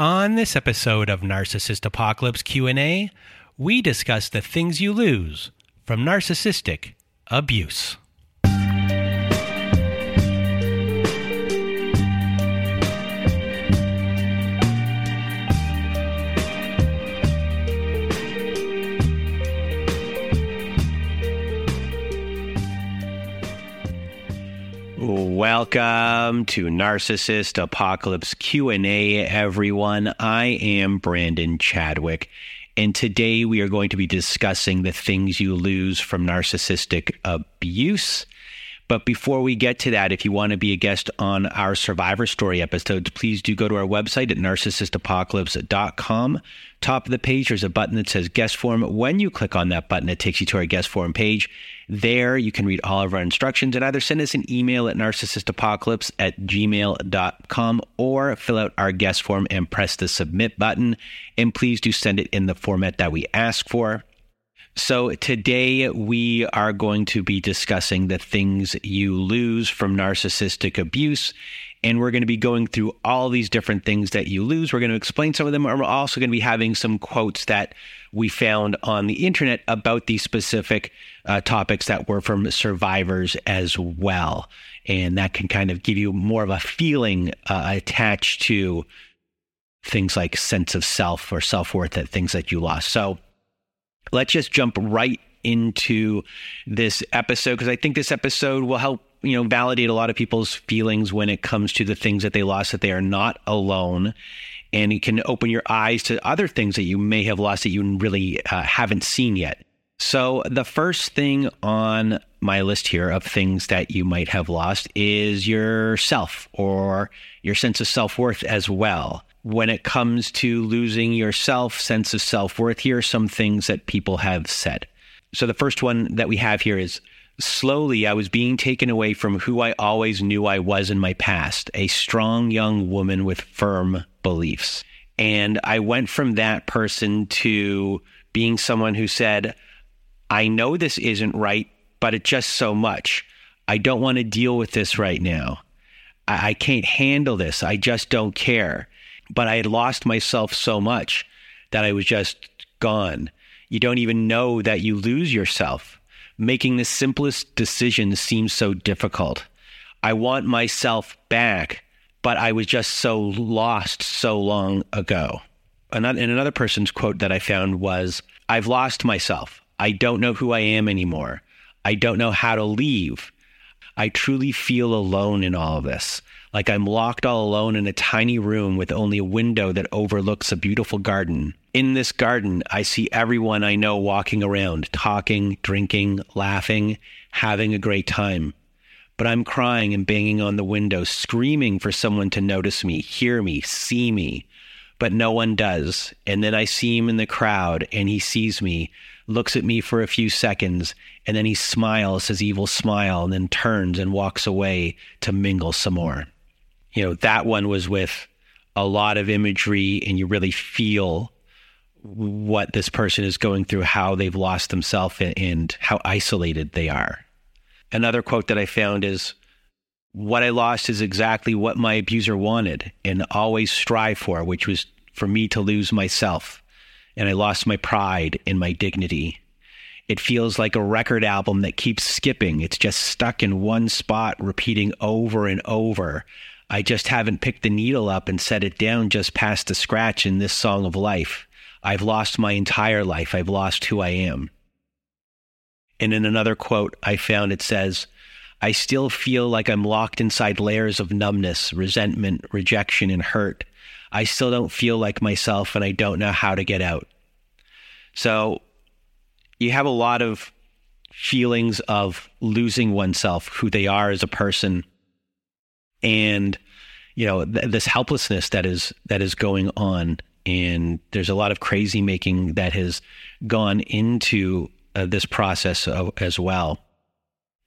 On this episode of Narcissist Apocalypse Q&A, we discuss the things you lose from narcissistic abuse. Welcome to Narcissist Apocalypse Q&A everyone. I am Brandon Chadwick and today we are going to be discussing the things you lose from narcissistic abuse. But before we get to that, if you want to be a guest on our Survivor Story episodes, please do go to our website at narcissistapocalypse.com. Top of the page, there's a button that says guest form. When you click on that button, it takes you to our guest form page. There, you can read all of our instructions and either send us an email at narcissistapocalypse at gmail.com or fill out our guest form and press the submit button. And please do send it in the format that we ask for. So, today we are going to be discussing the things you lose from narcissistic abuse. And we're going to be going through all these different things that you lose. We're going to explain some of them. And we're also going to be having some quotes that we found on the internet about these specific uh, topics that were from survivors as well. And that can kind of give you more of a feeling uh, attached to things like sense of self or self worth, that things that you lost. So, let's just jump right into this episode because I think this episode will help you know validate a lot of people's feelings when it comes to the things that they lost that they are not alone. And it can open your eyes to other things that you may have lost that you really uh, haven't seen yet. So the first thing on my list here of things that you might have lost is yourself or your sense of self-worth as well when it comes to losing yourself, sense of self worth, here are some things that people have said. So the first one that we have here is slowly I was being taken away from who I always knew I was in my past, a strong young woman with firm beliefs. And I went from that person to being someone who said, I know this isn't right, but it's just so much. I don't want to deal with this right now. I, I can't handle this. I just don't care but I had lost myself so much that I was just gone. You don't even know that you lose yourself. Making the simplest decision seems so difficult. I want myself back, but I was just so lost so long ago. And another person's quote that I found was I've lost myself. I don't know who I am anymore. I don't know how to leave. I truly feel alone in all of this like I'm locked all alone in a tiny room with only a window that overlooks a beautiful garden. In this garden, I see everyone I know walking around, talking, drinking, laughing, having a great time. But I'm crying and banging on the window, screaming for someone to notice me, hear me, see me. But no one does. And then I see him in the crowd and he sees me, looks at me for a few seconds, and then he smiles his evil smile and then turns and walks away to mingle some more you know, that one was with a lot of imagery and you really feel what this person is going through, how they've lost themselves and how isolated they are. Another quote that I found is what I lost is exactly what my abuser wanted and always strive for, which was for me to lose myself. And I lost my pride and my dignity. It feels like a record album that keeps skipping. It's just stuck in one spot, repeating over and over I just haven't picked the needle up and set it down just past the scratch in this song of life. I've lost my entire life. I've lost who I am. And in another quote I found, it says, I still feel like I'm locked inside layers of numbness, resentment, rejection, and hurt. I still don't feel like myself and I don't know how to get out. So you have a lot of feelings of losing oneself, who they are as a person, and you know th- this helplessness that is that is going on. And there's a lot of crazy making that has gone into uh, this process as well.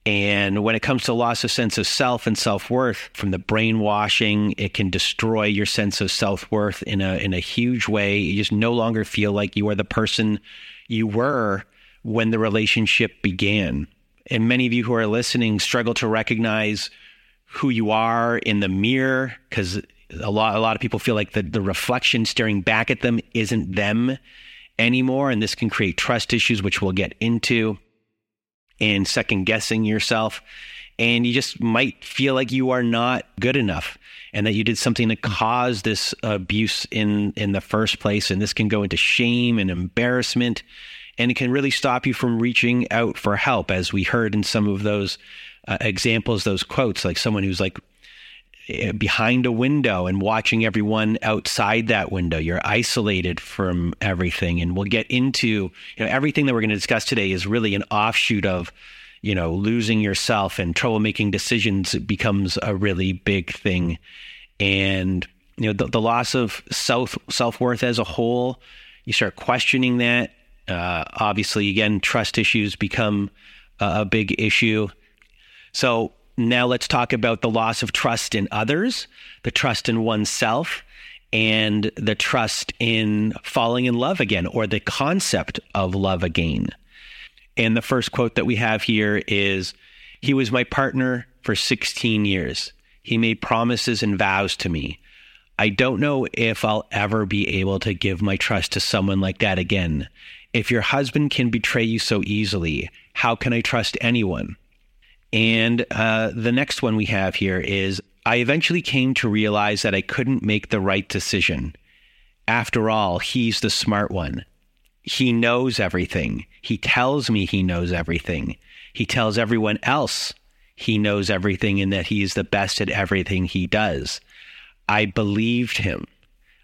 And when it comes to loss of sense of self and self worth, from the brainwashing, it can destroy your sense of self worth in a in a huge way. You just no longer feel like you are the person you were when the relationship began. And many of you who are listening struggle to recognize who you are in the mirror because a lot a lot of people feel like the, the reflection staring back at them isn't them anymore. And this can create trust issues, which we'll get into and second guessing yourself. And you just might feel like you are not good enough and that you did something to cause this abuse in, in the first place. And this can go into shame and embarrassment. And it can really stop you from reaching out for help, as we heard in some of those uh, examples, those quotes, like someone who's like Eh, behind a window and watching everyone outside that window. You're isolated from everything. And we'll get into, you know, everything that we're going to discuss today is really an offshoot of, you know, losing yourself and trouble making decisions becomes a really big thing. And, you know, the, the loss of self self worth as a whole, you start questioning that. Uh, obviously, again, trust issues become a, a big issue. So now let's talk about the loss of trust in others, the trust in oneself, and the trust in falling in love again, or the concept of love again. And the first quote that we have here is He was my partner for 16 years. He made promises and vows to me. I don't know if I'll ever be able to give my trust to someone like that again. If your husband can betray you so easily, how can I trust anyone? And uh, the next one we have here is I eventually came to realize that I couldn't make the right decision. After all, he's the smart one. He knows everything. He tells me he knows everything. He tells everyone else he knows everything and that he is the best at everything he does. I believed him.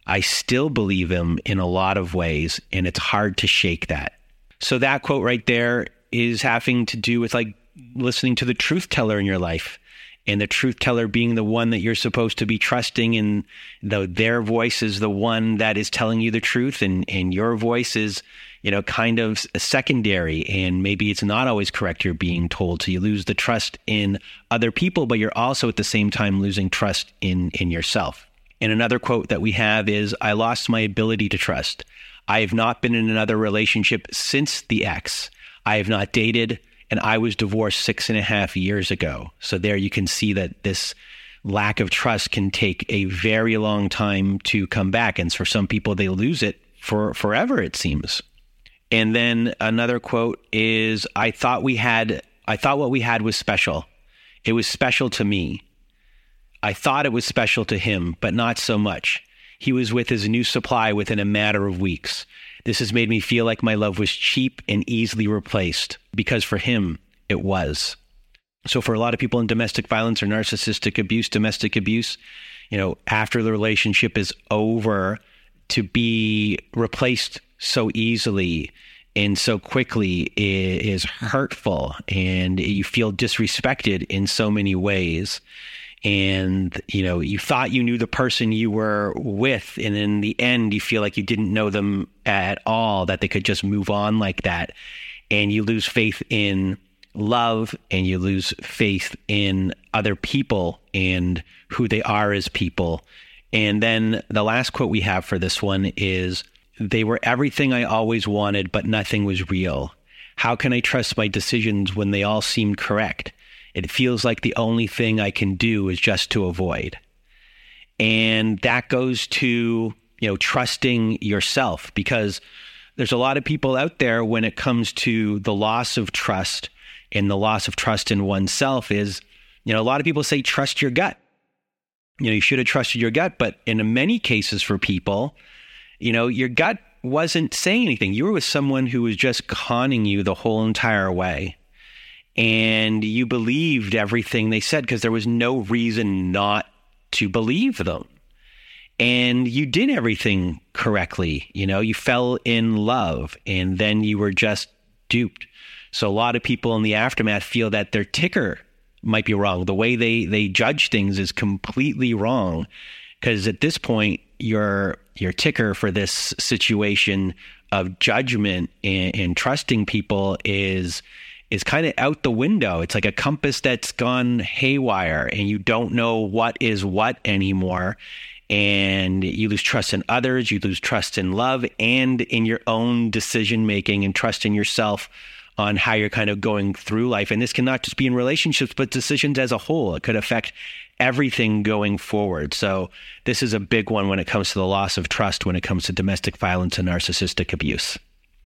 I still believe him in a lot of ways, and it's hard to shake that. So, that quote right there is having to do with like listening to the truth teller in your life and the truth teller being the one that you're supposed to be trusting and the, their voice is the one that is telling you the truth and, and your voice is you know kind of secondary and maybe it's not always correct you're being told. So you lose the trust in other people but you're also at the same time losing trust in in yourself. And another quote that we have is i lost my ability to trust. I have not been in another relationship since the ex. I have not dated and I was divorced six and a half years ago. So there you can see that this lack of trust can take a very long time to come back. And for some people, they lose it for forever, it seems. And then another quote is I thought we had, I thought what we had was special. It was special to me. I thought it was special to him, but not so much. He was with his new supply within a matter of weeks. This has made me feel like my love was cheap and easily replaced because for him, it was. So, for a lot of people in domestic violence or narcissistic abuse, domestic abuse, you know, after the relationship is over, to be replaced so easily and so quickly is hurtful and you feel disrespected in so many ways and you know you thought you knew the person you were with and in the end you feel like you didn't know them at all that they could just move on like that. And you lose faith in love and you lose faith in other people and who they are as people. And then the last quote we have for this one is they were everything i always wanted but nothing was real. How can i trust my decisions when they all seem correct it feels like the only thing I can do is just to avoid. And that goes to, you know, trusting yourself because there's a lot of people out there when it comes to the loss of trust and the loss of trust in oneself is, you know, a lot of people say trust your gut. you know, you should have trusted your gut. But in many cases for people, you know, your gut wasn't saying anything. You were with someone who was just conning you the whole entire way. And you believed everything they said because there was no reason not to believe them. And you did everything correctly. You know, you fell in love and then you were just duped. So a lot of people in the aftermath feel that their ticker might be wrong. The way they they judge things is completely wrong because at this point your your ticker for this situation of judgment and, and trusting people is is kind of out the window. It's like a compass that's gone haywire and you don't know what is what anymore. And you lose trust in others, you lose trust in love and in your own decision making and trust in yourself on how you're kind of going through life. And this can not just be in relationships, but decisions as a whole. It could affect everything going forward. So this is a big one when it comes to the loss of trust when it comes to domestic violence and narcissistic abuse.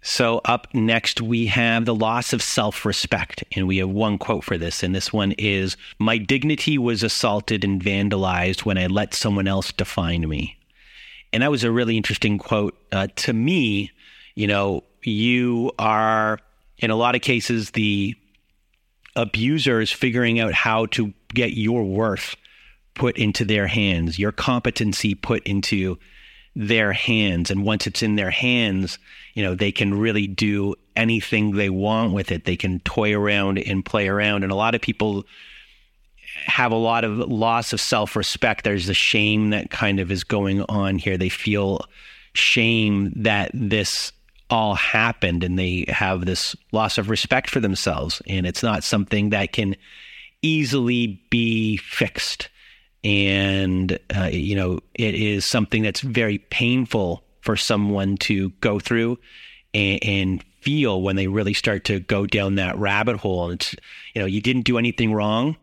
So, up next, we have the loss of self respect. And we have one quote for this. And this one is My dignity was assaulted and vandalized when I let someone else define me. And that was a really interesting quote. Uh, to me, you know, you are in a lot of cases, the abuser is figuring out how to get your worth put into their hands, your competency put into their hands. And once it's in their hands, you know, they can really do anything they want with it. They can toy around and play around. And a lot of people have a lot of loss of self respect. There's a shame that kind of is going on here. They feel shame that this all happened and they have this loss of respect for themselves. And it's not something that can easily be fixed. And, uh, you know, it is something that's very painful for someone to go through and, and feel when they really start to go down that rabbit hole. It's, you know, you didn't do anything wrong.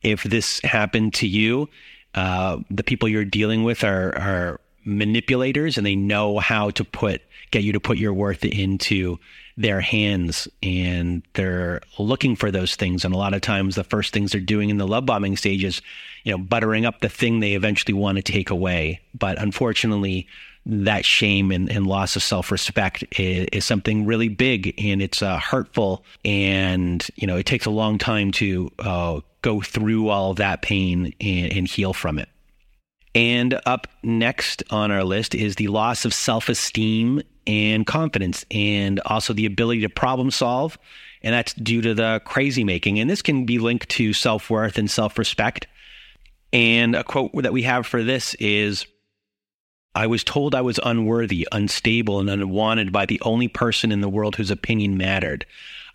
If this happened to you, uh, the people you're dealing with are, are manipulators and they know how to put get you to put your worth into their hands and they're looking for those things and a lot of times the first things they're doing in the love bombing stage is you know buttering up the thing they eventually want to take away but unfortunately that shame and, and loss of self-respect is, is, something really big and it's uh, hurtful and you know it takes a long time to uh, go through all that pain and, and heal from it and up next on our list is the loss of self esteem and confidence, and also the ability to problem solve. And that's due to the crazy making. And this can be linked to self worth and self respect. And a quote that we have for this is I was told I was unworthy, unstable, and unwanted by the only person in the world whose opinion mattered.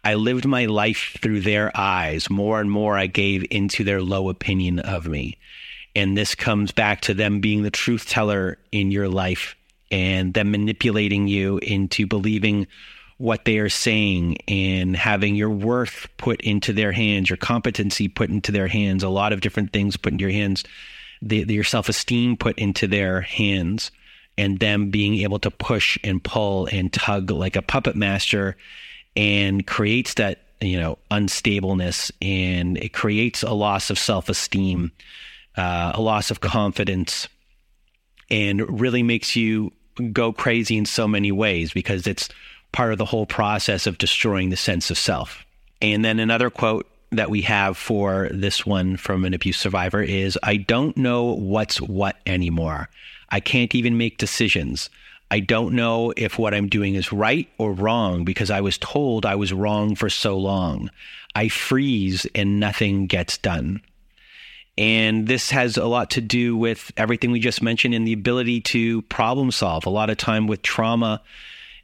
I lived my life through their eyes. More and more, I gave into their low opinion of me. And this comes back to them being the truth teller in your life and them manipulating you into believing what they are saying and having your worth put into their hands, your competency put into their hands, a lot of different things put into your hands, the, the, your self esteem put into their hands, and them being able to push and pull and tug like a puppet master and creates that, you know, unstableness and it creates a loss of self esteem uh, a loss of confidence, and really makes you go crazy in so many ways because it's part of the whole process of destroying the sense of self. And then another quote that we have for this one from an abuse survivor is I don't know what's what anymore. I can't even make decisions. I don't know if what I'm doing is right or wrong because I was told I was wrong for so long. I freeze and nothing gets done. And this has a lot to do with everything we just mentioned and the ability to problem solve. A lot of time with trauma,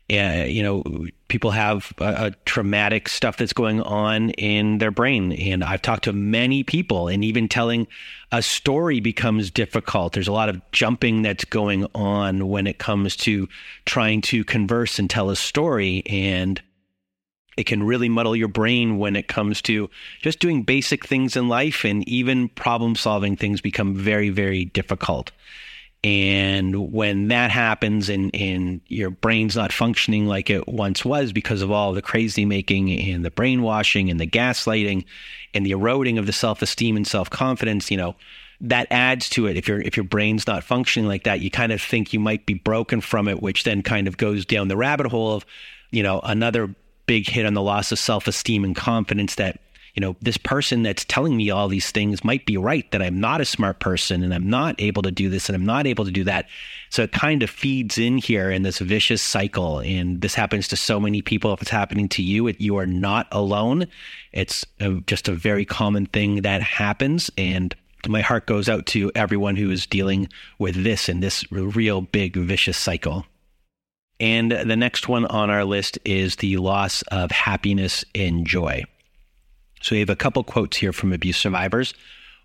uh, you know, people have a, traumatic stuff that's going on in their brain. And I've talked to many people, and even telling a story becomes difficult. There's a lot of jumping that's going on when it comes to trying to converse and tell a story. And it can really muddle your brain when it comes to just doing basic things in life, and even problem solving things become very, very difficult. And when that happens and, and your brain's not functioning like it once was because of all the crazy making and the brainwashing and the gaslighting and the eroding of the self-esteem and self-confidence, you know, that adds to it. If your if your brain's not functioning like that, you kind of think you might be broken from it, which then kind of goes down the rabbit hole of, you know, another big hit on the loss of self-esteem and confidence that you know, this person that's telling me all these things might be right that I'm not a smart person and I'm not able to do this and I'm not able to do that. So it kind of feeds in here in this vicious cycle. And this happens to so many people. If it's happening to you, it, you are not alone. It's a, just a very common thing that happens. And my heart goes out to everyone who is dealing with this and this real big vicious cycle. And the next one on our list is the loss of happiness and joy. So we have a couple quotes here from abuse survivors.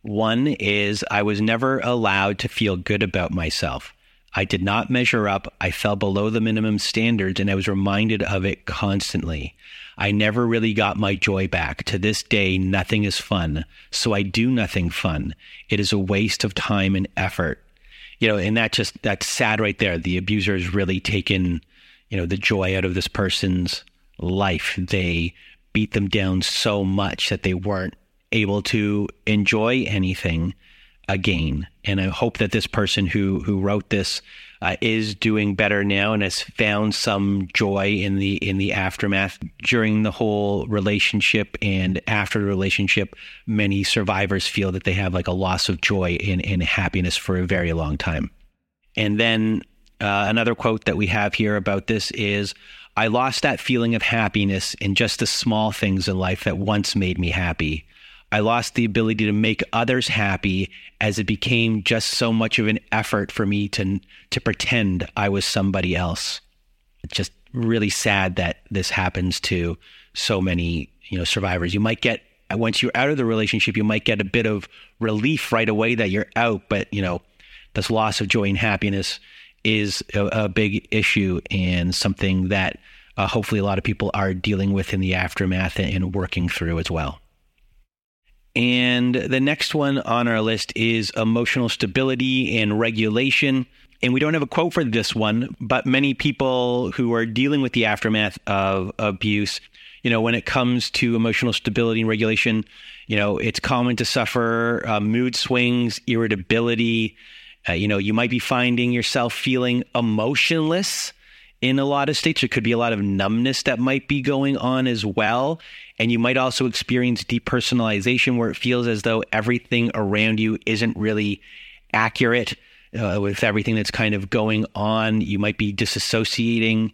One is I was never allowed to feel good about myself. I did not measure up. I fell below the minimum standards and I was reminded of it constantly. I never really got my joy back. To this day, nothing is fun. So I do nothing fun. It is a waste of time and effort. You know, and that just, that's sad right there. The abuser has really taken, you know, the joy out of this person's life. They beat them down so much that they weren't able to enjoy anything again. And I hope that this person who who wrote this uh, is doing better now and has found some joy in the in the aftermath during the whole relationship and after the relationship. Many survivors feel that they have like a loss of joy and, and happiness for a very long time. And then uh, another quote that we have here about this is I lost that feeling of happiness in just the small things in life that once made me happy. I lost the ability to make others happy as it became just so much of an effort for me to to pretend I was somebody else. It's just really sad that this happens to so many, you know, survivors. You might get once you're out of the relationship, you might get a bit of relief right away that you're out, but you know, this loss of joy and happiness is a, a big issue and something that uh, hopefully a lot of people are dealing with in the aftermath and, and working through as well. And the next one on our list is emotional stability and regulation. And we don't have a quote for this one, but many people who are dealing with the aftermath of abuse, you know, when it comes to emotional stability and regulation, you know, it's common to suffer uh, mood swings, irritability, uh, you know, you might be finding yourself feeling emotionless in a lot of states. There could be a lot of numbness that might be going on as well. And you might also experience depersonalization where it feels as though everything around you isn't really accurate uh, with everything that's kind of going on. You might be disassociating.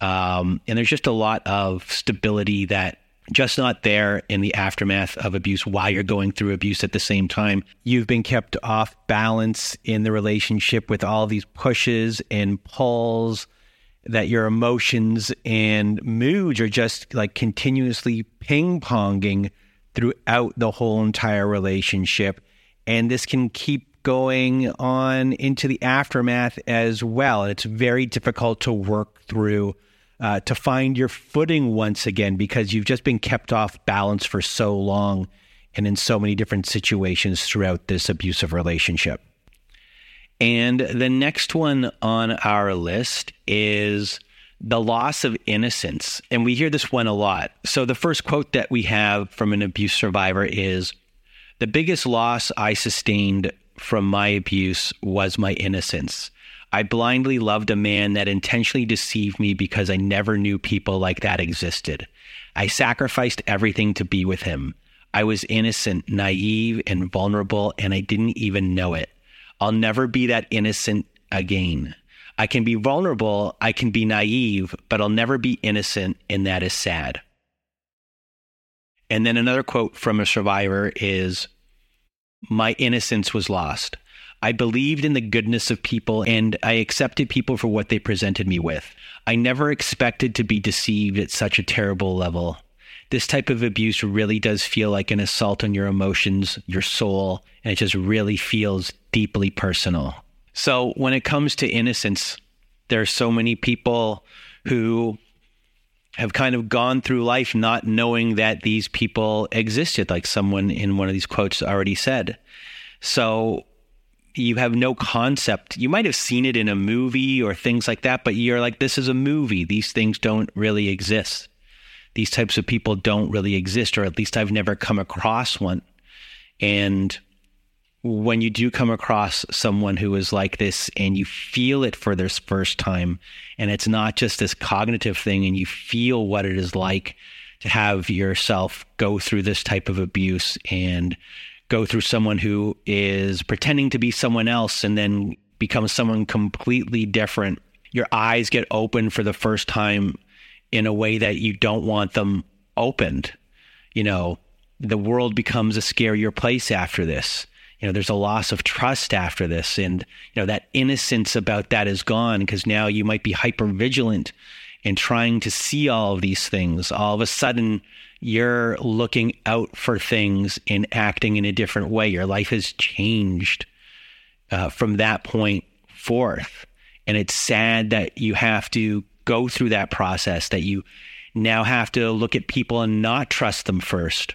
Um, and there's just a lot of stability that just not there in the aftermath of abuse while you're going through abuse at the same time. You've been kept off balance in the relationship with all these pushes and pulls that your emotions and moods are just like continuously ping ponging throughout the whole entire relationship. And this can keep going on into the aftermath as well. And it's very difficult to work through uh, to find your footing once again because you've just been kept off balance for so long and in so many different situations throughout this abusive relationship. And the next one on our list is the loss of innocence. And we hear this one a lot. So the first quote that we have from an abuse survivor is The biggest loss I sustained from my abuse was my innocence. I blindly loved a man that intentionally deceived me because I never knew people like that existed. I sacrificed everything to be with him. I was innocent, naive, and vulnerable, and I didn't even know it. I'll never be that innocent again. I can be vulnerable, I can be naive, but I'll never be innocent, and that is sad. And then another quote from a survivor is My innocence was lost. I believed in the goodness of people and I accepted people for what they presented me with. I never expected to be deceived at such a terrible level. This type of abuse really does feel like an assault on your emotions, your soul, and it just really feels deeply personal. So, when it comes to innocence, there are so many people who have kind of gone through life not knowing that these people existed, like someone in one of these quotes already said. So you have no concept. You might have seen it in a movie or things like that, but you're like, this is a movie. These things don't really exist. These types of people don't really exist, or at least I've never come across one. And when you do come across someone who is like this and you feel it for this first time, and it's not just this cognitive thing, and you feel what it is like to have yourself go through this type of abuse and go through someone who is pretending to be someone else and then becomes someone completely different. Your eyes get open for the first time in a way that you don't want them opened. You know, the world becomes a scarier place after this you know there's a loss of trust after this and you know that innocence about that is gone because now you might be hyper vigilant and trying to see all of these things all of a sudden you're looking out for things and acting in a different way your life has changed uh, from that point forth and it's sad that you have to go through that process that you now have to look at people and not trust them first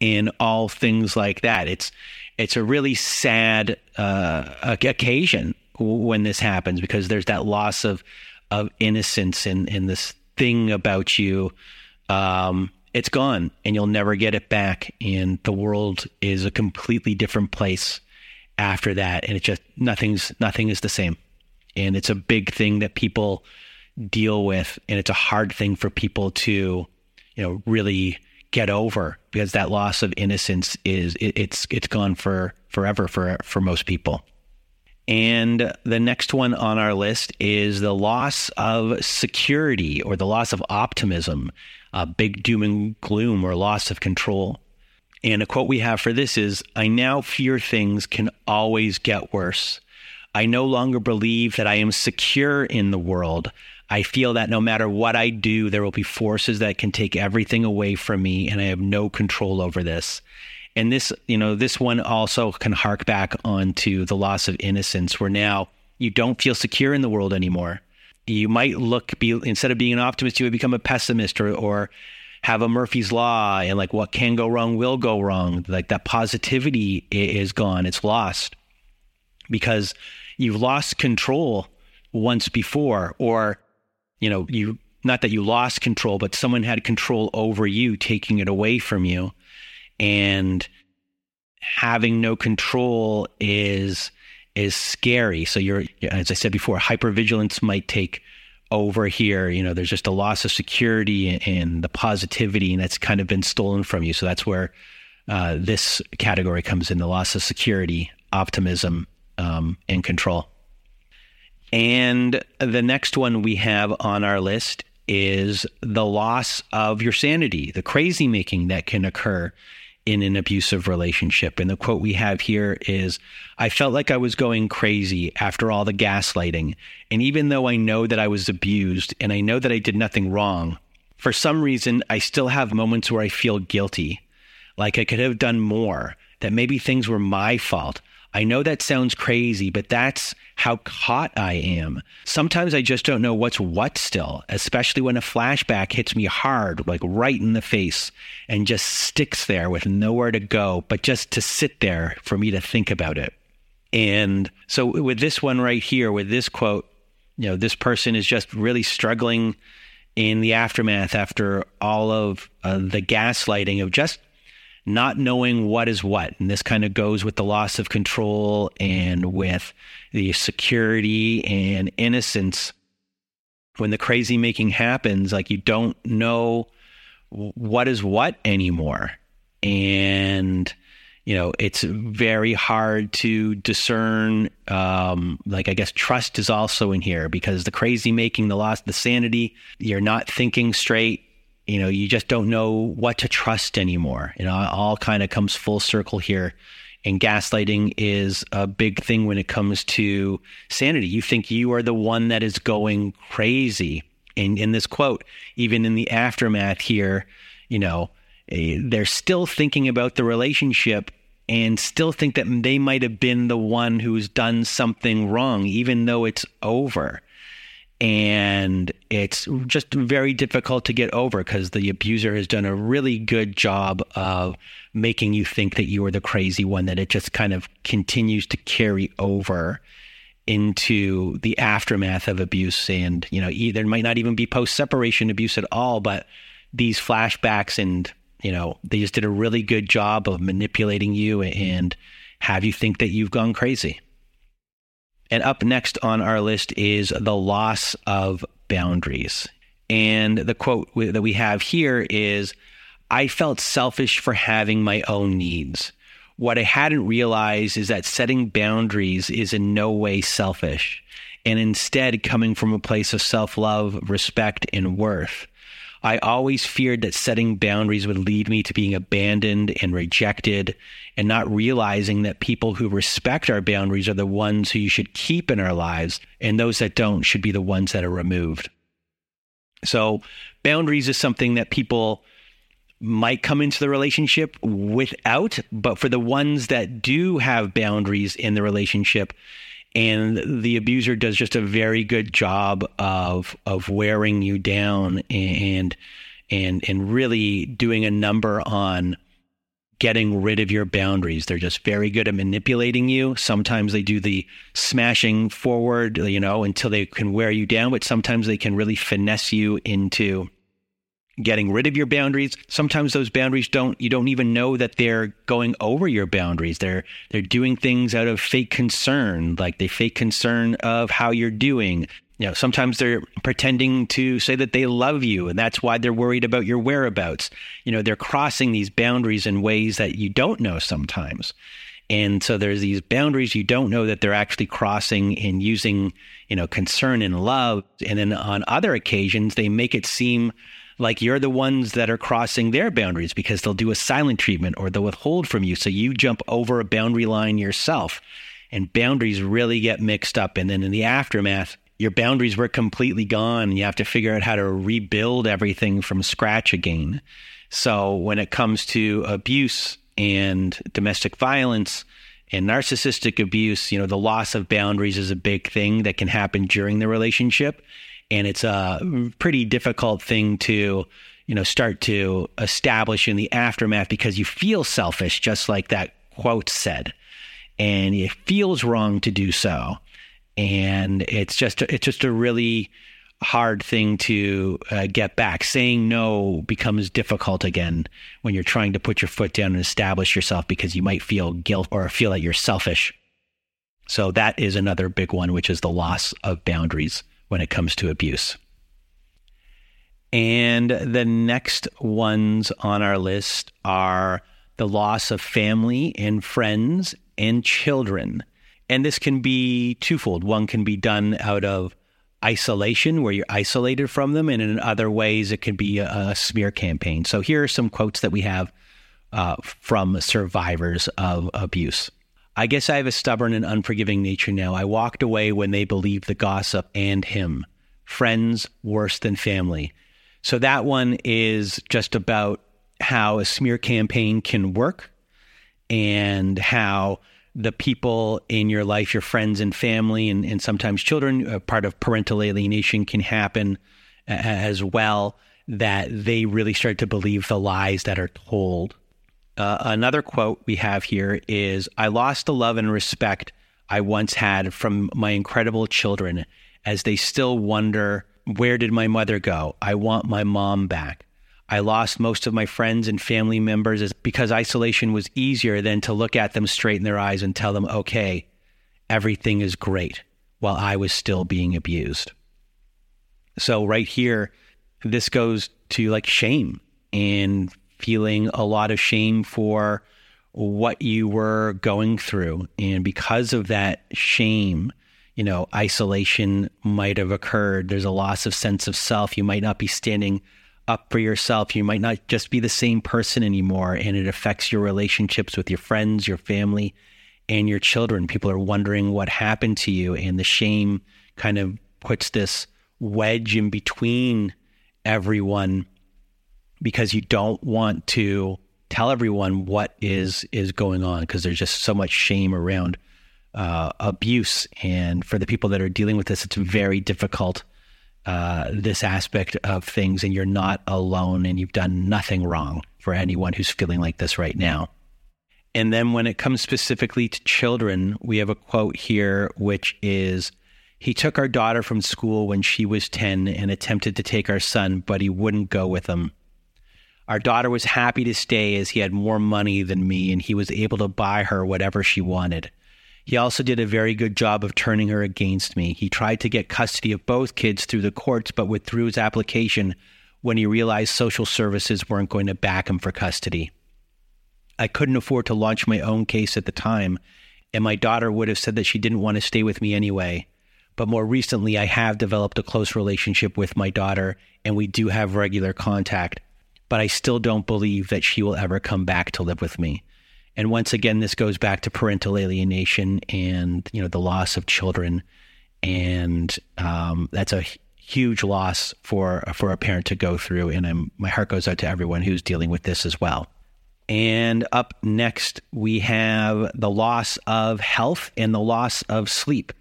in all things like that it's it's a really sad uh, occasion when this happens because there's that loss of of innocence in, in this thing about you. Um, it's gone and you'll never get it back. And the world is a completely different place after that. And it just nothing's nothing is the same. And it's a big thing that people deal with, and it's a hard thing for people to, you know, really get over because that loss of innocence is it, it's it's gone for forever for for most people. And the next one on our list is the loss of security or the loss of optimism, big doom and gloom or loss of control. And a quote we have for this is I now fear things can always get worse. I no longer believe that I am secure in the world. I feel that no matter what I do, there will be forces that can take everything away from me, and I have no control over this. And this, you know, this one also can hark back onto the loss of innocence, where now you don't feel secure in the world anymore. You might look be instead of being an optimist, you would become a pessimist or, or have a Murphy's law and like what can go wrong will go wrong. Like that positivity is gone, it's lost because you've lost control once before, or you know, you not that you lost control, but someone had control over you, taking it away from you. And having no control is is scary. So you're as I said before, hypervigilance might take over here. You know, there's just a loss of security and the positivity, and that's kind of been stolen from you. So that's where uh, this category comes in: the loss of security, optimism, um, and control. And the next one we have on our list is the loss of your sanity, the crazy making that can occur in an abusive relationship. And the quote we have here is I felt like I was going crazy after all the gaslighting. And even though I know that I was abused and I know that I did nothing wrong, for some reason, I still have moments where I feel guilty, like I could have done more, that maybe things were my fault. I know that sounds crazy, but that's how caught I am. Sometimes I just don't know what's what still, especially when a flashback hits me hard, like right in the face, and just sticks there with nowhere to go, but just to sit there for me to think about it. And so with this one right here, with this quote, you know, this person is just really struggling in the aftermath after all of uh, the gaslighting of just not knowing what is what. And this kind of goes with the loss of control and with the security and innocence. When the crazy making happens, like you don't know what is what anymore. and you know it's very hard to discern um, like i guess trust is also in here because the crazy making the loss the sanity you're not thinking straight you know you just don't know what to trust anymore. You know all kind of comes full circle here. And gaslighting is a big thing when it comes to sanity. You think you are the one that is going crazy. And in this quote even in the aftermath here you know eh, they're still thinking about the relationship and still think that they might have been the one who's done something wrong even though it's over and it's just very difficult to get over because the abuser has done a really good job of making you think that you are the crazy one that it just kind of continues to carry over into the aftermath of abuse. And you know there might not even be post separation abuse at all but these flashbacks and you know they just did a really good job of manipulating you and have you think that you've gone crazy and up next on our list is the loss of boundaries. And the quote that we have here is I felt selfish for having my own needs. What I hadn't realized is that setting boundaries is in no way selfish, and instead coming from a place of self love, respect, and worth. I always feared that setting boundaries would lead me to being abandoned and rejected, and not realizing that people who respect our boundaries are the ones who you should keep in our lives, and those that don't should be the ones that are removed. So, boundaries is something that people might come into the relationship without, but for the ones that do have boundaries in the relationship, and the abuser does just a very good job of of wearing you down and and and really doing a number on getting rid of your boundaries. They're just very good at manipulating you. Sometimes they do the smashing forward, you know, until they can wear you down, but sometimes they can really finesse you into getting rid of your boundaries. Sometimes those boundaries don't you don't even know that they're going over your boundaries. They're they're doing things out of fake concern, like they fake concern of how you're doing. You know, sometimes they're pretending to say that they love you and that's why they're worried about your whereabouts. You know, they're crossing these boundaries in ways that you don't know sometimes. And so there's these boundaries you don't know that they're actually crossing and using, you know, concern and love. And then on other occasions, they make it seem like you're the ones that are crossing their boundaries because they'll do a silent treatment or they'll withhold from you. So you jump over a boundary line yourself. And boundaries really get mixed up. And then in the aftermath, your boundaries were completely gone. And you have to figure out how to rebuild everything from scratch again. So when it comes to abuse and domestic violence, and narcissistic abuse, you know, the loss of boundaries is a big thing that can happen during the relationship and it's a pretty difficult thing to you know start to establish in the aftermath because you feel selfish just like that quote said. And it feels wrong to do so. And it's just it's just a really hard thing to uh, get back. Saying no becomes difficult again when you're trying to put your foot down and establish yourself because you might feel guilt or feel that you're selfish. So that is another big one which is the loss of boundaries when it comes to abuse. And the next ones on our list are the loss of family and friends and children. And this can be twofold. One can be done out of isolation, where you're isolated from them, and in other ways, it can be a, smear campaign. So here are some quotes that we have uh, from survivors of abuse. I guess I have a stubborn and unforgiving nature now. I walked away when they believed the gossip and him. Friends worse than family. So that one is just about how a smear campaign can work and how the people in your life, your friends and family, and, and sometimes children, part of parental alienation can happen uh, as well, that they really start to believe the lies that are told uh, another quote we have here is I lost the love and respect I once had from my incredible children as they still wonder, where did my mother go? I want my mom back. I lost most of my friends and family members because isolation was easier than to look at them straight in their eyes and tell them, okay, everything is great while I was still being abused. So, right here, this goes to like shame and feeling a lot of shame for what you were going through. And because of that shame, you know, isolation might have occurred. There's a loss of sense of self. You might not be standing up for yourself. You might not just be the same person anymore. And it affects your relationships with your friends, your family, and your children. People are wondering what happened to you. And the shame kind of puts this wedge in between everyone because you don't want to tell everyone what is is going on because there's just so much shame around uh, abuse. And for the people that are dealing with this it's very difficult uh, this aspect of things and you're not alone and you've done nothing wrong for anyone who's feeling like this right now. And then when it comes specifically to children we have a quote here which is he took our daughter from school when she was 10 and attempted to take our son but he wouldn't go with him our daughter was happy to stay as he had more money than me and he was able to buy her whatever she wanted. He also did a very good job of turning her against me. He tried to get custody of both kids through the courts, but withdrew his application when he realized social services weren't going to back him for custody. I couldn't afford to launch my own case at the time, and my daughter would have said that she didn't want to stay with me anyway. But more recently, I have developed a close relationship with my daughter, and we do have regular contact but I still don't believe that she will ever come back to live with me. And once again, this goes back to parental alienation and you know the loss of children, and um, that's a huge loss for for a parent to go through. And I'm, my heart goes out to everyone who's dealing with this as well. And up next, we have the loss of health and the loss of sleep.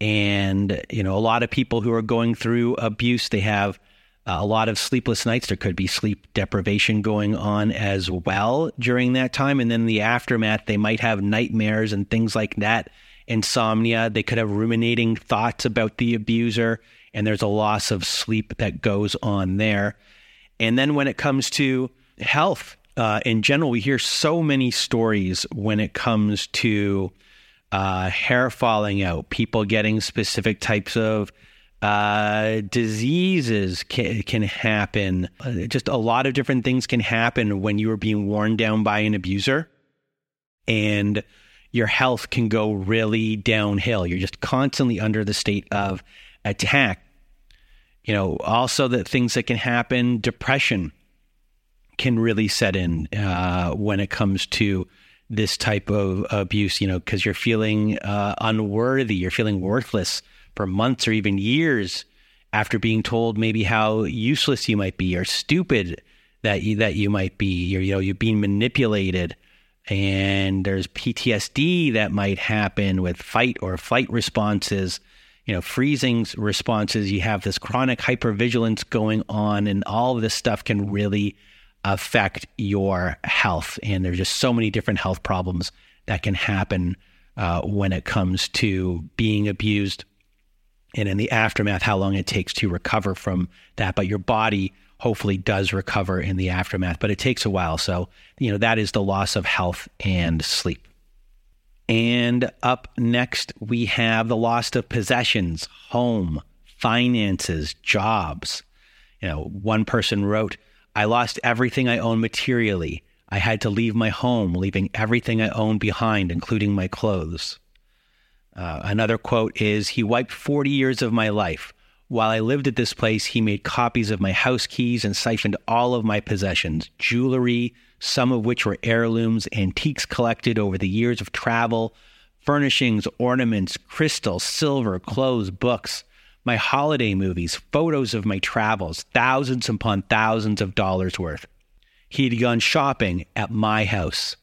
And you know, a lot of people who are going through abuse, they have a lot of sleepless nights. There could be sleep deprivation going on as well during that time. And then the aftermath, they might have nightmares and things like that, insomnia. They could have ruminating thoughts about the abuser. And there's a loss of sleep that goes on there. And then when it comes to health uh, in general, we hear so many stories when it comes to uh, hair falling out, people getting specific types of uh, diseases can, can happen. Uh, just a lot of different things can happen when you are being worn down by an abuser, and your health can go really downhill. You're just constantly under the state of attack. You know, also the things that can happen, depression can really set in uh, when it comes to this type of abuse. You know, because you're feeling uh, unworthy, you're feeling worthless for months or even years after being told maybe how useless you might be or stupid that you that you might be. Or you know you're being manipulated. And there's PTSD that might happen with fight or flight responses you know freezing responses. You have this chronic hypervigilance going on and all of this stuff can really affect your health. And there's just so many different health problems that can happen uh, when it comes to being abused and in the aftermath, how long it takes to recover from that. But your body hopefully does recover in the aftermath, but it takes a while. So, you know, that is the loss of health and sleep. And up next, we have the loss of possessions, home, finances, jobs. You know, one person wrote, I lost everything I own materially. I had to leave my home, leaving everything I owned behind, including my clothes. Uh, another quote is He wiped 40 years of my life. While I lived at this place, he made copies of my house keys and siphoned all of my possessions jewelry, some of which were heirlooms, antiques collected over the years of travel, furnishings, ornaments, crystals, silver, clothes, books, my holiday movies, photos of my travels, thousands upon thousands of dollars worth. He had gone shopping at my house.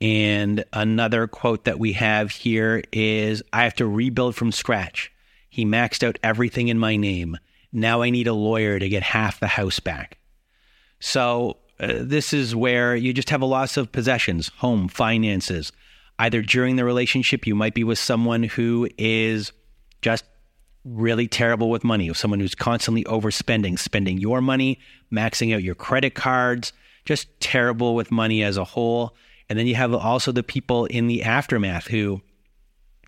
And another quote that we have here is I have to rebuild from scratch. He maxed out everything in my name. Now I need a lawyer to get half the house back. So, uh, this is where you just have a loss of possessions, home, finances. Either during the relationship, you might be with someone who is just really terrible with money, someone who's constantly overspending, spending your money, maxing out your credit cards, just terrible with money as a whole. And then you have also the people in the aftermath who,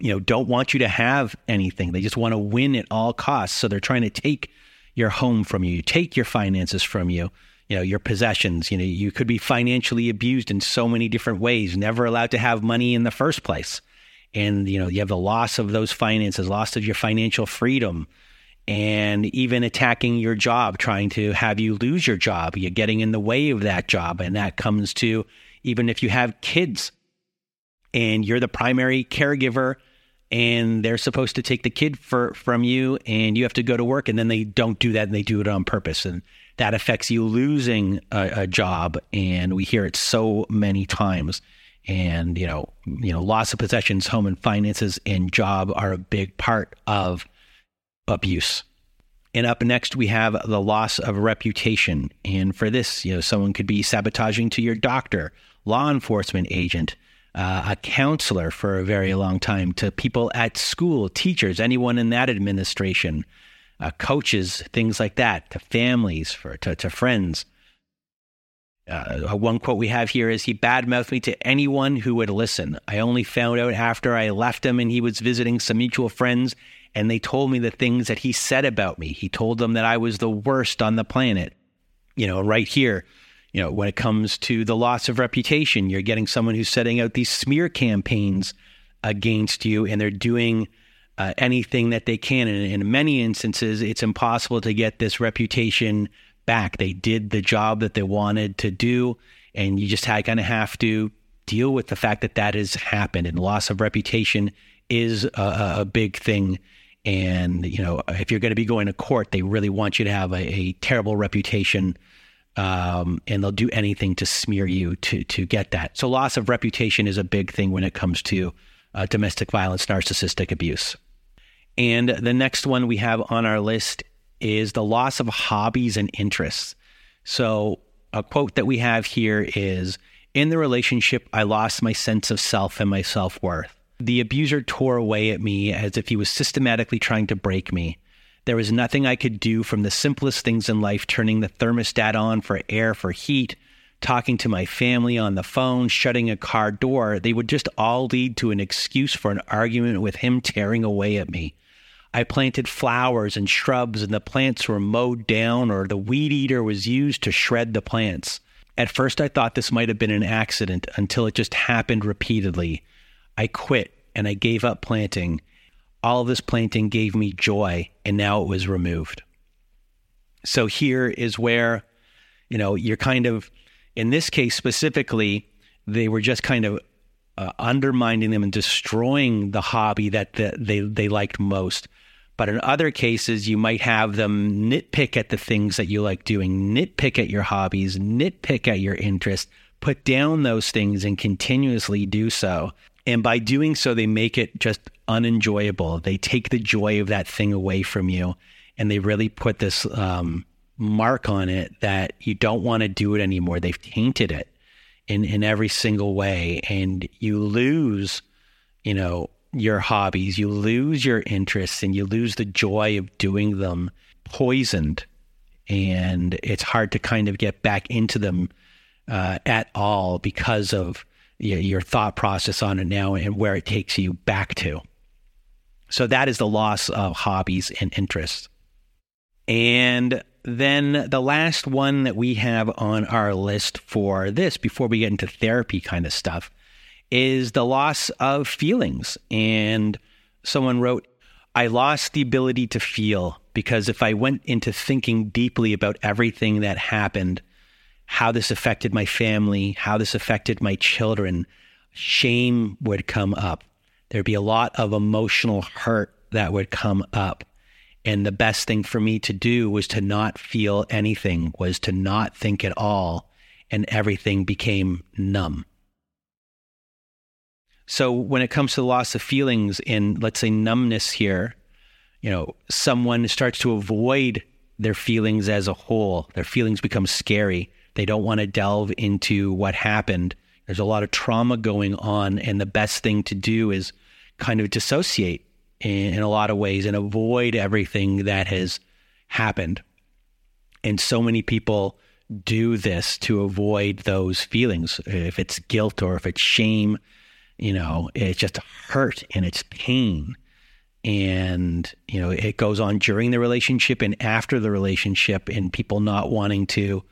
you know, don't want you to have anything. They just want to win at all costs. So they're trying to take your home from you, take your finances from you. you know, your possessions. You know, you could be financially abused in so many different ways, never allowed to have money in the first place. And, you know, you have the loss of those finances, loss of your financial freedom, and even attacking your job, trying to have you lose your job. You're getting in the way of that job. And that comes to even if you have kids and you're the primary caregiver and they're supposed to take the kid for, from you and you have to go to work and then they don't do that and they do it on purpose. And that affects you losing a, a job. And we hear it so many times. And you know you know loss of possessions home and finances and job are a big part of abuse. And up next we have the loss of reputation. And for this you know someone could be sabotaging to your doctor law enforcement agent uh, a counselor for a very long time, to people at school, teachers, anyone in that administration, uh, coaches, things like that, to families, for to, to friends. Uh, one quote we have here is he badmouthed me to anyone who would listen. I only found out after I left him and he was visiting some mutual friends and they told me the things that he said about me. He told them that I was the worst on the planet. You know, right here, you know, when it comes to the loss of reputation, you're getting someone who's setting out these smear campaigns against you, and they're doing uh, anything that they can. And in many instances, it's impossible to get this reputation back. They did the job that they wanted to do, and you just kind of have to deal with the fact that that has happened. And loss of reputation is a, a big thing. And you know, if you're going to be going to court, they really want you to have a, a terrible reputation um, and they'll do anything to smear you to to get that. So loss of reputation is a big thing when it comes to uh, domestic violence, narcissistic abuse. And the next one we have on our list is the loss of hobbies and interests. So a quote that we have here is in the relationship, I lost my sense of self and my self worth. The abuser tore away at me as if he was systematically trying to break me. There was nothing I could do from the simplest things in life, turning the thermostat on for air, for heat, talking to my family on the phone, shutting a car door. They would just all lead to an excuse for an argument with him tearing away at me. I planted flowers and shrubs, and the plants were mowed down, or the weed eater was used to shred the plants. At first, I thought this might have been an accident until it just happened repeatedly. I quit and I gave up planting all of this planting gave me joy, and now it was removed. So here is where, you know, you're kind of, in this case specifically, they were just kind of uh, undermining them and destroying the hobby that the, they they liked most. But in other cases, you might have them nitpick at the things that you like doing, nitpick at your hobbies, nitpick at your interests, put down those things and continuously do so. And by doing so, they make it just unenjoyable. They take the joy of that thing away from you and they really put this um, mark on it that you don't want to do it anymore. They've tainted it in, in every single way. And you lose, you know, your hobbies, you lose your interests, and you lose the joy of doing them poisoned. And it's hard to kind of get back into them uh, at all because of your thought process on it now and where it takes you back to. So that is the loss of hobbies and interests. And then the last one that we have on our list for this, before we get into therapy kind of stuff, is the loss of feelings. And someone wrote, I lost the ability to feel because if I went into thinking deeply about everything that happened, how this affected my family, how this affected my children, shame would come up. There'd be a lot of emotional hurt that would come up. And the best thing for me to do was to not feel anything, was to not think at all. And everything became numb. So when it comes to the loss of feelings in, let's say, numbness here, you know, someone starts to avoid their feelings as a whole. Their feelings become scary. They don't want to delve into what happened. There's a lot of trauma going on. And the best thing to do is kind of dissociate in, in a lot of ways and avoid everything that has happened. And so many people do this to avoid those feelings. If it's guilt or if it's shame, you know, it's just hurt and it's pain. And, you know, it goes on during the relationship and after the relationship, and people not wanting to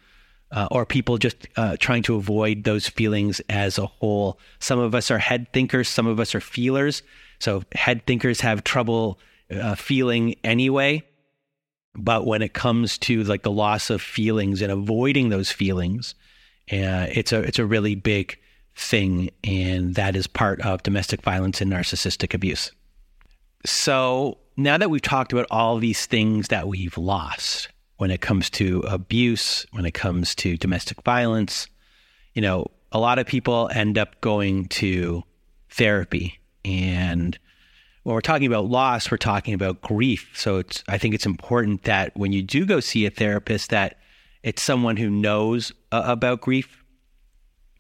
uh, or people just uh, trying to avoid those feelings as a whole. Some of us are head thinkers, some of us are feelers. So head thinkers have trouble uh, feeling anyway. But when it comes to like the loss of feelings and avoiding those feelings, uh, it's a it's a really big thing, and that is part of domestic violence and narcissistic abuse. So now that we've talked about all these things that we've lost, when it comes to abuse, when it comes to domestic violence. You know, a lot of people end up going to therapy. And when we're talking about loss, we're talking about grief. So it's I think it's important that when you do go see a therapist that it's someone who knows uh, about grief.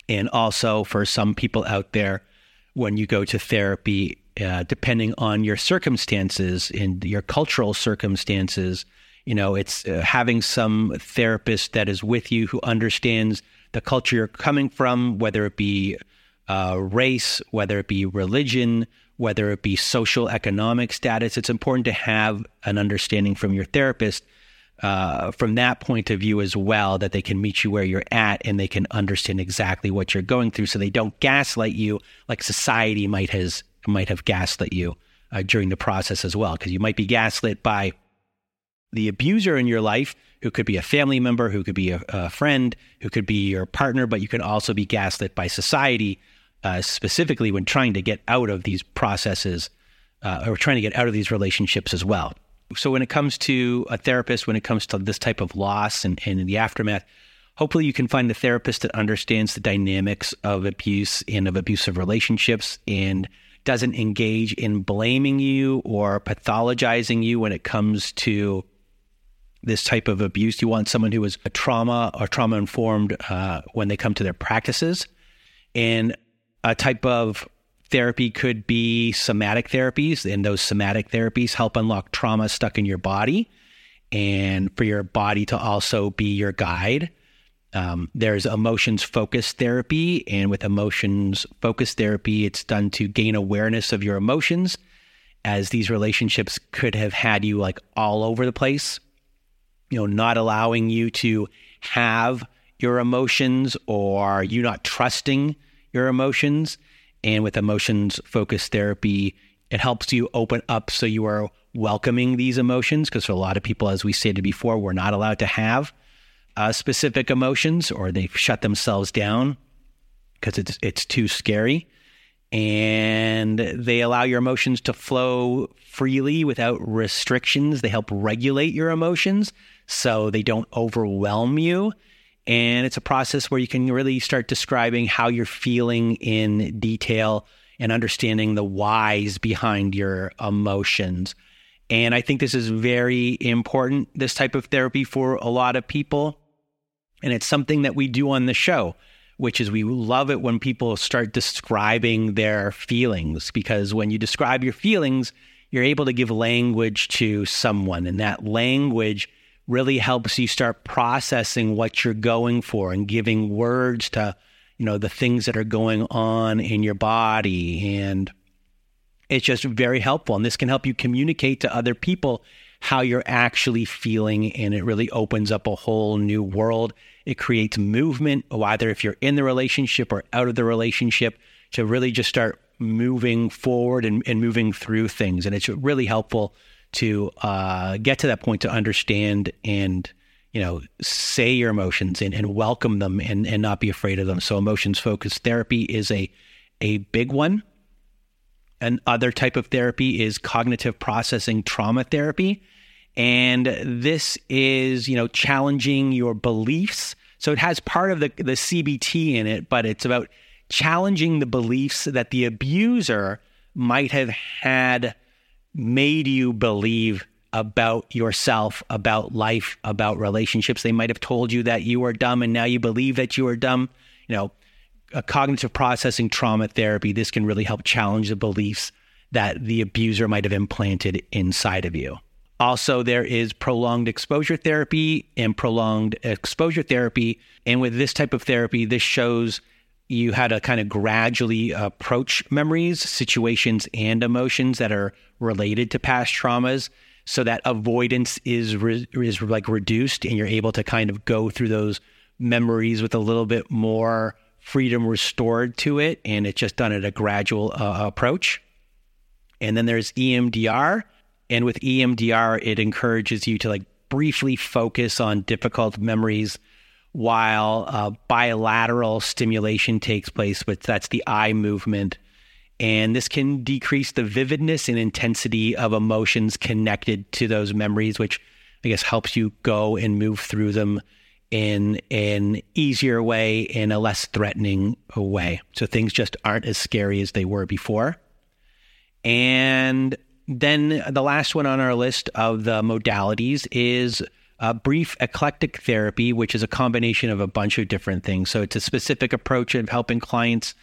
And also for some people out there, when you go to therapy, uh, depending on your circumstances and your cultural circumstances, you know, it's uh, having some therapist that is with you who understands the culture you're coming from, whether it be uh, race, whether it be religion, whether it be social economic status. It's important to have an understanding from your therapist uh, from that point of view as well, that they can meet you where you're at and they can understand exactly what you're going through, so they don't gaslight you like society might has might have gaslit you uh, during the process as well, because you might be gaslit by the abuser in your life, who could be a family member, who could be a, a friend, who could be your partner, but you can also be gaslit by society, uh, specifically when trying to get out of these processes uh, or trying to get out of these relationships as well. So, when it comes to a therapist, when it comes to this type of loss and, and in the aftermath, hopefully you can find a therapist that understands the dynamics of abuse and of abusive relationships and doesn't engage in blaming you or pathologizing you when it comes to this type of abuse. You want someone who is a trauma or trauma informed uh, when they come to their practices. And a type of therapy could be somatic therapies, and those somatic therapies help unlock trauma stuck in your body and for your body to also be your guide. Um, there's emotions focused therapy, and with emotions focused therapy, it's done to gain awareness of your emotions, as these relationships could have had you like all over the place you know, not allowing you to have your emotions or you not trusting your emotions. And with emotions focused therapy, it helps you open up so you are welcoming these emotions. Because for a lot of people, as we stated before, we're not allowed to have uh, specific emotions or they've shut themselves down because it's, it's too scary. And they allow your emotions to flow freely without restrictions. They help regulate your emotions so they don't overwhelm you. And it's a process where you can really start describing how you're feeling in detail and understanding the whys behind your emotions. And I think this is very important, this type of therapy for a lot of people. And it's something that we do on the show, which is we love it when people start describing their feelings, because when you describe your feelings, you're able to give language to someone. And that language really helps you start processing what you're going for and giving words to you know the things that are going on in your body and it's just very helpful and this can help you communicate to other people how you're actually feeling and it really opens up a whole new world. It creates movement either if you're in the relationship or out of the relationship to really just start moving forward and, and moving through things. And it's really helpful to uh, get to that point to understand and you know say your emotions and, and welcome them and, and not be afraid of them. So emotions focused therapy is a a big one. Another type of therapy is cognitive processing trauma therapy and this is you know challenging your beliefs so it has part of the, the cbt in it but it's about challenging the beliefs that the abuser might have had made you believe about yourself, about life, about relationships. They might have told you that you were dumb and now you believe that you are dumb. You know, a cognitive processing trauma therapy, this can really help challenge the beliefs that the abuser might have implanted inside of you. Also, there is prolonged exposure therapy and prolonged exposure therapy. And with this type of therapy, this shows you had to kind of gradually approach memories, situations, and emotions that are related to past traumas so that avoidance is re- is like reduced and you're able to kind of go through those memories with a little bit more freedom restored to it, and it's just done at a gradual uh, approach. And then there's EMDR, and with EMDR, it encourages you to like briefly focus on difficult memories while uh, bilateral stimulation takes place, but that's the eye movement. And this can decrease the vividness and intensity of emotions connected to those memories, which I guess helps you go and move through them in an easier way, in a less threatening way. So things just aren't as scary as they were before. And then the last one on our list of the modalities is uh, brief eclectic therapy, which is a combination of a bunch of different things. So it's a specific approach of helping clients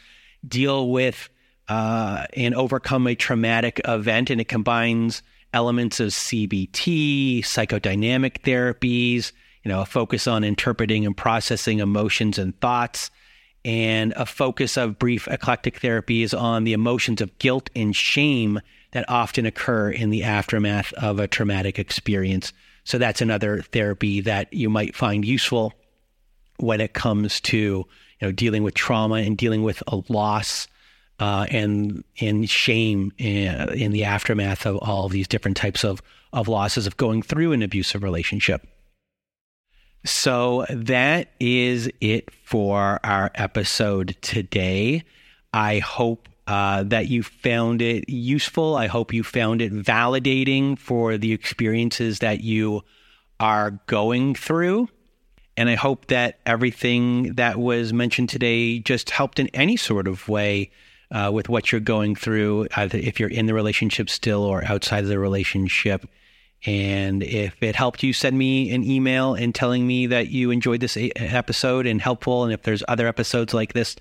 deal with uh, and overcome a traumatic event, and it combines elements of CBT, psychodynamic therapies, you know, a focus on interpreting and processing emotions and thoughts. And a focus of brief eclectic therapy is on the emotions of guilt and shame that often occur in the aftermath of a traumatic experience. So that's another therapy that you might find useful when it comes to you know dealing with trauma and dealing with a loss uh, and and shame in, uh, in, the aftermath of all these different types of of losses of going through an abusive relationship. So that is it for our episode today. I hope uh, that you found it useful. I hope you found it validating for the experiences that you are going through. And I hope that everything that was mentioned today just helped in any sort of way uh, with what you're going through, either if you're in the relationship still or outside of the relationship. And if it helped you, send me an email and telling me that you enjoyed this episode and helpful. And if there's other episodes like this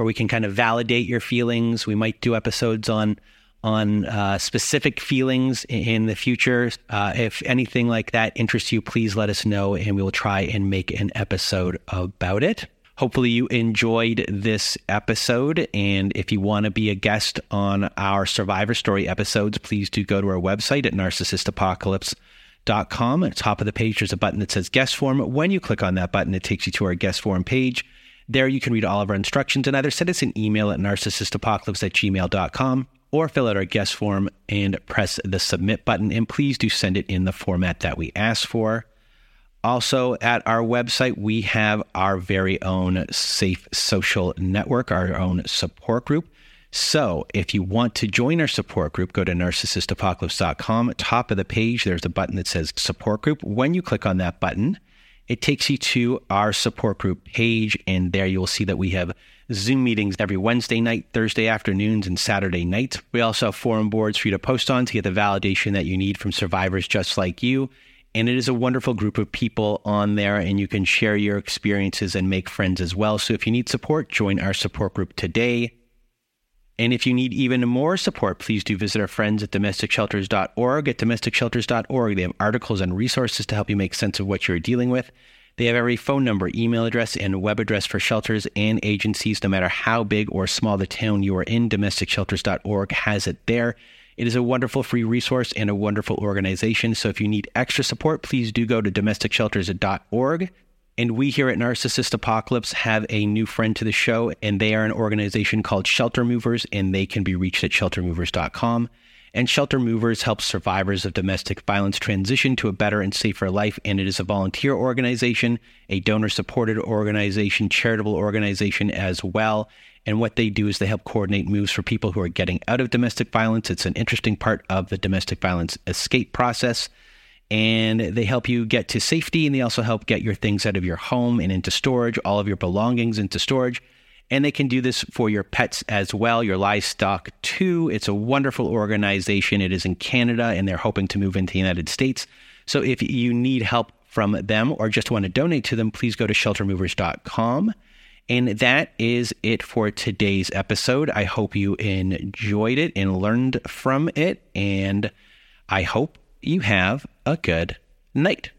where we can kind of validate your feelings, we might do episodes on on uh, specific feelings in the future. Uh, if anything like that interests you, please let us know and we will try and make an episode about it. Hopefully, you enjoyed this episode. And if you want to be a guest on our Survivor Story episodes, please do go to our website at narcissistapocalypse.com. At the top of the page, there's a button that says guest form. When you click on that button, it takes you to our guest form page. There, you can read all of our instructions and either send us an email at narcissistapocalypse at gmail.com or fill out our guest form and press the submit button. And please do send it in the format that we ask for. Also, at our website, we have our very own Safe Social Network, our own support group. So, if you want to join our support group, go to narcissistapocalypse.com. Top of the page, there's a button that says support group. When you click on that button, it takes you to our support group page, and there you'll see that we have Zoom meetings every Wednesday night, Thursday afternoons, and Saturday nights. We also have forum boards for you to post on to get the validation that you need from survivors just like you. And it is a wonderful group of people on there, and you can share your experiences and make friends as well. So if you need support, join our support group today. And if you need even more support, please do visit our friends at domesticshelters.org. At domesticshelters.org, they have articles and resources to help you make sense of what you're dealing with. They have every phone number, email address, and web address for shelters and agencies, no matter how big or small the town you are in. Domesticshelters.org has it there. It is a wonderful free resource and a wonderful organization. So if you need extra support, please do go to domesticshelters.org. And we here at Narcissist Apocalypse have a new friend to the show, and they are an organization called Shelter Movers, and they can be reached at sheltermovers.com. And Shelter Movers helps survivors of domestic violence transition to a better and safer life. And it is a volunteer organization, a donor supported organization, charitable organization as well. And what they do is they help coordinate moves for people who are getting out of domestic violence. It's an interesting part of the domestic violence escape process. And they help you get to safety and they also help get your things out of your home and into storage, all of your belongings into storage. And they can do this for your pets as well, your livestock too. It's a wonderful organization. It is in Canada and they're hoping to move into the United States. So if you need help from them or just want to donate to them, please go to sheltermovers.com. And that is it for today's episode. I hope you enjoyed it and learned from it. And I hope you have a good night.